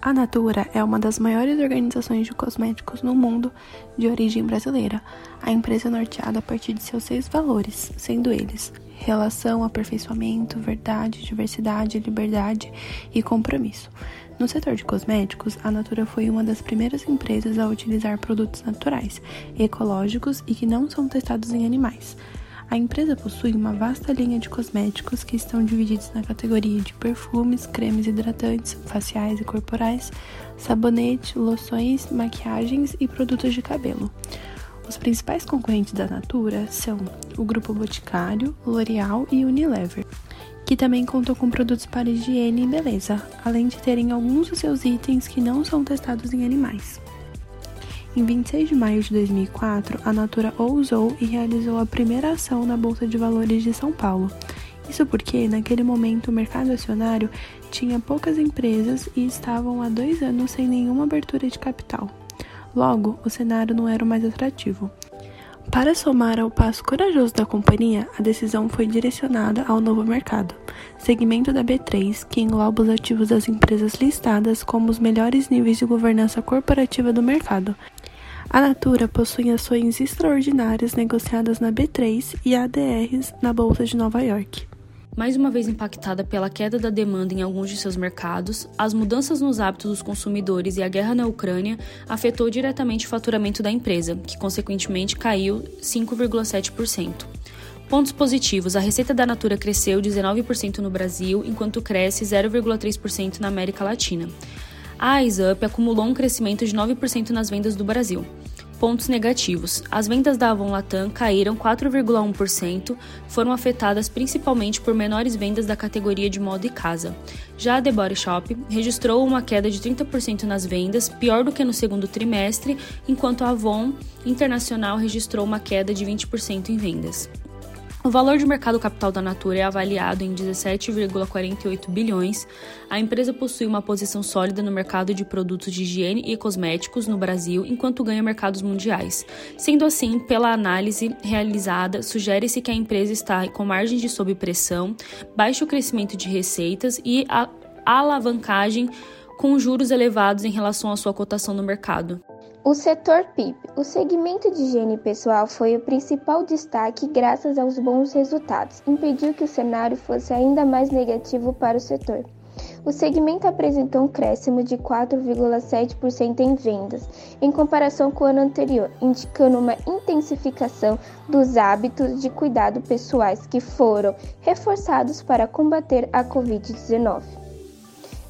A Natura é uma das maiores organizações de cosméticos no mundo de origem brasileira. A empresa é norteada a partir de seus seis valores, sendo eles relação, aperfeiçoamento, verdade, diversidade, liberdade e compromisso. No setor de cosméticos, a Natura foi uma das primeiras empresas a utilizar produtos naturais, ecológicos e que não são testados em animais. A empresa possui uma vasta linha de cosméticos que estão divididos na categoria de perfumes, cremes hidratantes, faciais e corporais, sabonete, loções, maquiagens e produtos de cabelo. Os principais concorrentes da Natura são o Grupo Boticário, L'Oréal e Unilever, que também contou com produtos para higiene e beleza, além de terem alguns dos seus itens que não são testados em animais. Em 26 de maio de 2004, a Natura ousou e realizou a primeira ação na Bolsa de Valores de São Paulo. Isso porque, naquele momento, o mercado acionário tinha poucas empresas e estavam há dois anos sem nenhuma abertura de capital. Logo, o cenário não era o mais atrativo. Para somar ao passo corajoso da companhia, a decisão foi direcionada ao novo mercado, segmento da B3, que engloba os ativos das empresas listadas como os melhores níveis de governança corporativa do mercado, a Natura possui ações extraordinárias negociadas na B3 e ADRs na Bolsa de Nova York. Mais uma vez impactada pela queda da demanda em alguns de seus mercados, as mudanças nos hábitos dos consumidores e a guerra na Ucrânia afetou diretamente o faturamento da empresa, que consequentemente caiu 5,7%. Pontos positivos: a receita da Natura cresceu 19% no Brasil, enquanto cresce 0,3% na América Latina. A ISUP acumulou um crescimento de 9% nas vendas do Brasil. Pontos negativos: as vendas da Avon Latam caíram 4,1%, foram afetadas principalmente por menores vendas da categoria de moda e casa. Já a The Body Shop registrou uma queda de 30% nas vendas, pior do que no segundo trimestre, enquanto a Avon Internacional registrou uma queda de 20% em vendas. O valor de mercado capital da Natura é avaliado em 17,48 bilhões. A empresa possui uma posição sólida no mercado de produtos de higiene e cosméticos no Brasil, enquanto ganha mercados mundiais. Sendo assim, pela análise realizada, sugere-se que a empresa está com margens de sob pressão, baixo crescimento de receitas e a alavancagem com juros elevados em relação à sua cotação no mercado. O setor PIP. O segmento de higiene pessoal foi o principal destaque graças aos bons resultados. Impediu que o cenário fosse ainda mais negativo para o setor. O segmento apresentou um crescimento de 4,7% em vendas, em comparação com o ano anterior, indicando uma intensificação dos hábitos de cuidado pessoais que foram reforçados para combater a Covid-19.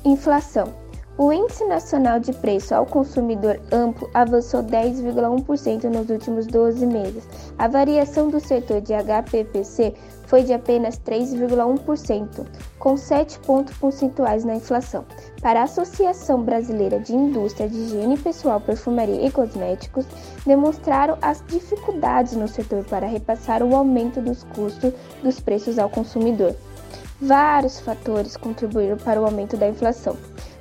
Inflação. O Índice Nacional de Preço ao Consumidor Amplo avançou 10,1% nos últimos 12 meses. A variação do setor de HPPC foi de apenas 3,1%, com 7 pontos percentuais na inflação. Para a Associação Brasileira de Indústria de Higiene Pessoal, Perfumaria e Cosméticos, demonstraram as dificuldades no setor para repassar o aumento dos custos dos preços ao consumidor. Vários fatores contribuíram para o aumento da inflação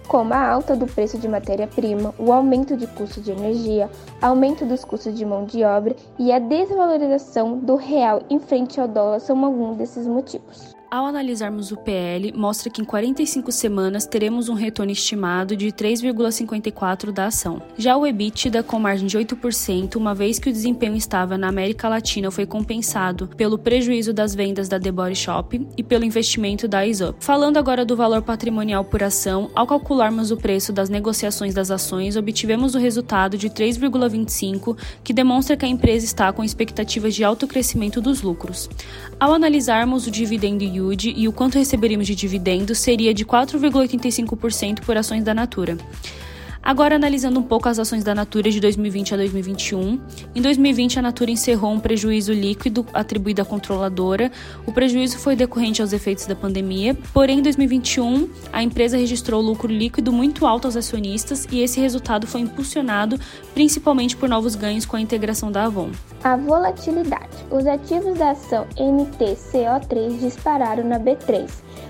como a alta do preço de matéria-prima, o aumento de custo de energia, aumento dos custos de mão de obra e a desvalorização do real em frente ao dólar são alguns desses motivos. Ao analisarmos o PL, mostra que em 45 semanas teremos um retorno estimado de 3,54 da ação. Já o EBITDA com margem de 8%, uma vez que o desempenho estava na América Latina foi compensado pelo prejuízo das vendas da The Body Shop e pelo investimento da ISUP. Falando agora do valor patrimonial por ação, ao calcularmos o preço das negociações das ações, obtivemos o resultado de 3,25, que demonstra que a empresa está com expectativas de alto crescimento dos lucros. Ao analisarmos o dividendo yield e o quanto receberíamos de dividendos seria de 4,85% por ações da Natura. Agora, analisando um pouco as ações da Natura de 2020 a 2021. Em 2020, a Natura encerrou um prejuízo líquido atribuído à controladora. O prejuízo foi decorrente aos efeitos da pandemia, porém, em 2021, a empresa registrou lucro líquido muito alto aos acionistas e esse resultado foi impulsionado principalmente por novos ganhos com a integração da Avon. A volatilidade. Os ativos da ação NTCO3 dispararam na B3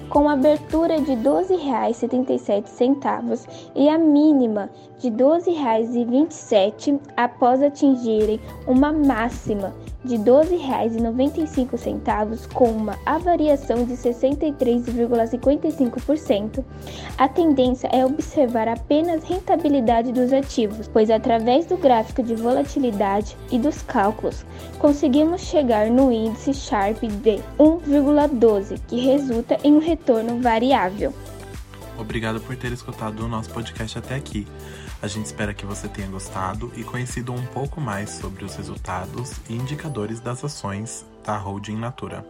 com abertura de R$ 12,77 e a mínima mínima de R$ 12,27 após atingirem uma máxima de R$ 12,95 com uma avariação de 63,55%, a tendência é observar apenas rentabilidade dos ativos, pois através do gráfico de volatilidade e dos cálculos, conseguimos chegar no índice Sharp de 1,12, que resulta em um retorno variável. Obrigado por ter escutado o nosso podcast até aqui. A gente espera que você tenha gostado e conhecido um pouco mais sobre os resultados e indicadores das ações da Holding Natura.